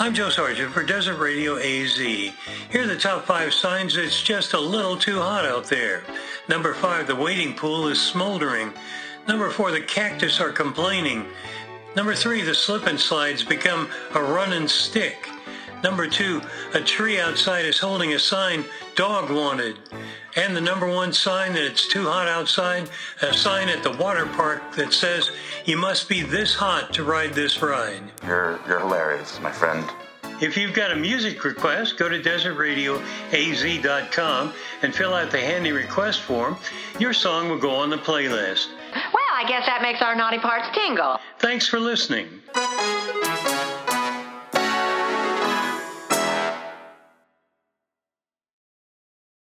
I'm Joe Sargent for Desert Radio AZ. Here are the top five signs it's just a little too hot out there. Number five, the wading pool is smoldering. Number four, the cactus are complaining. Number three, the slip and slides become a running stick. Number two, a tree outside is holding a sign, dog wanted. And the number one sign that it's too hot outside, a sign at the water park that says, you must be this hot to ride this ride. You're, you're hilarious, my friend. If you've got a music request, go to desertradioaz.com and fill out the handy request form. Your song will go on the playlist. Well, I guess that makes our naughty parts tingle. Thanks for listening.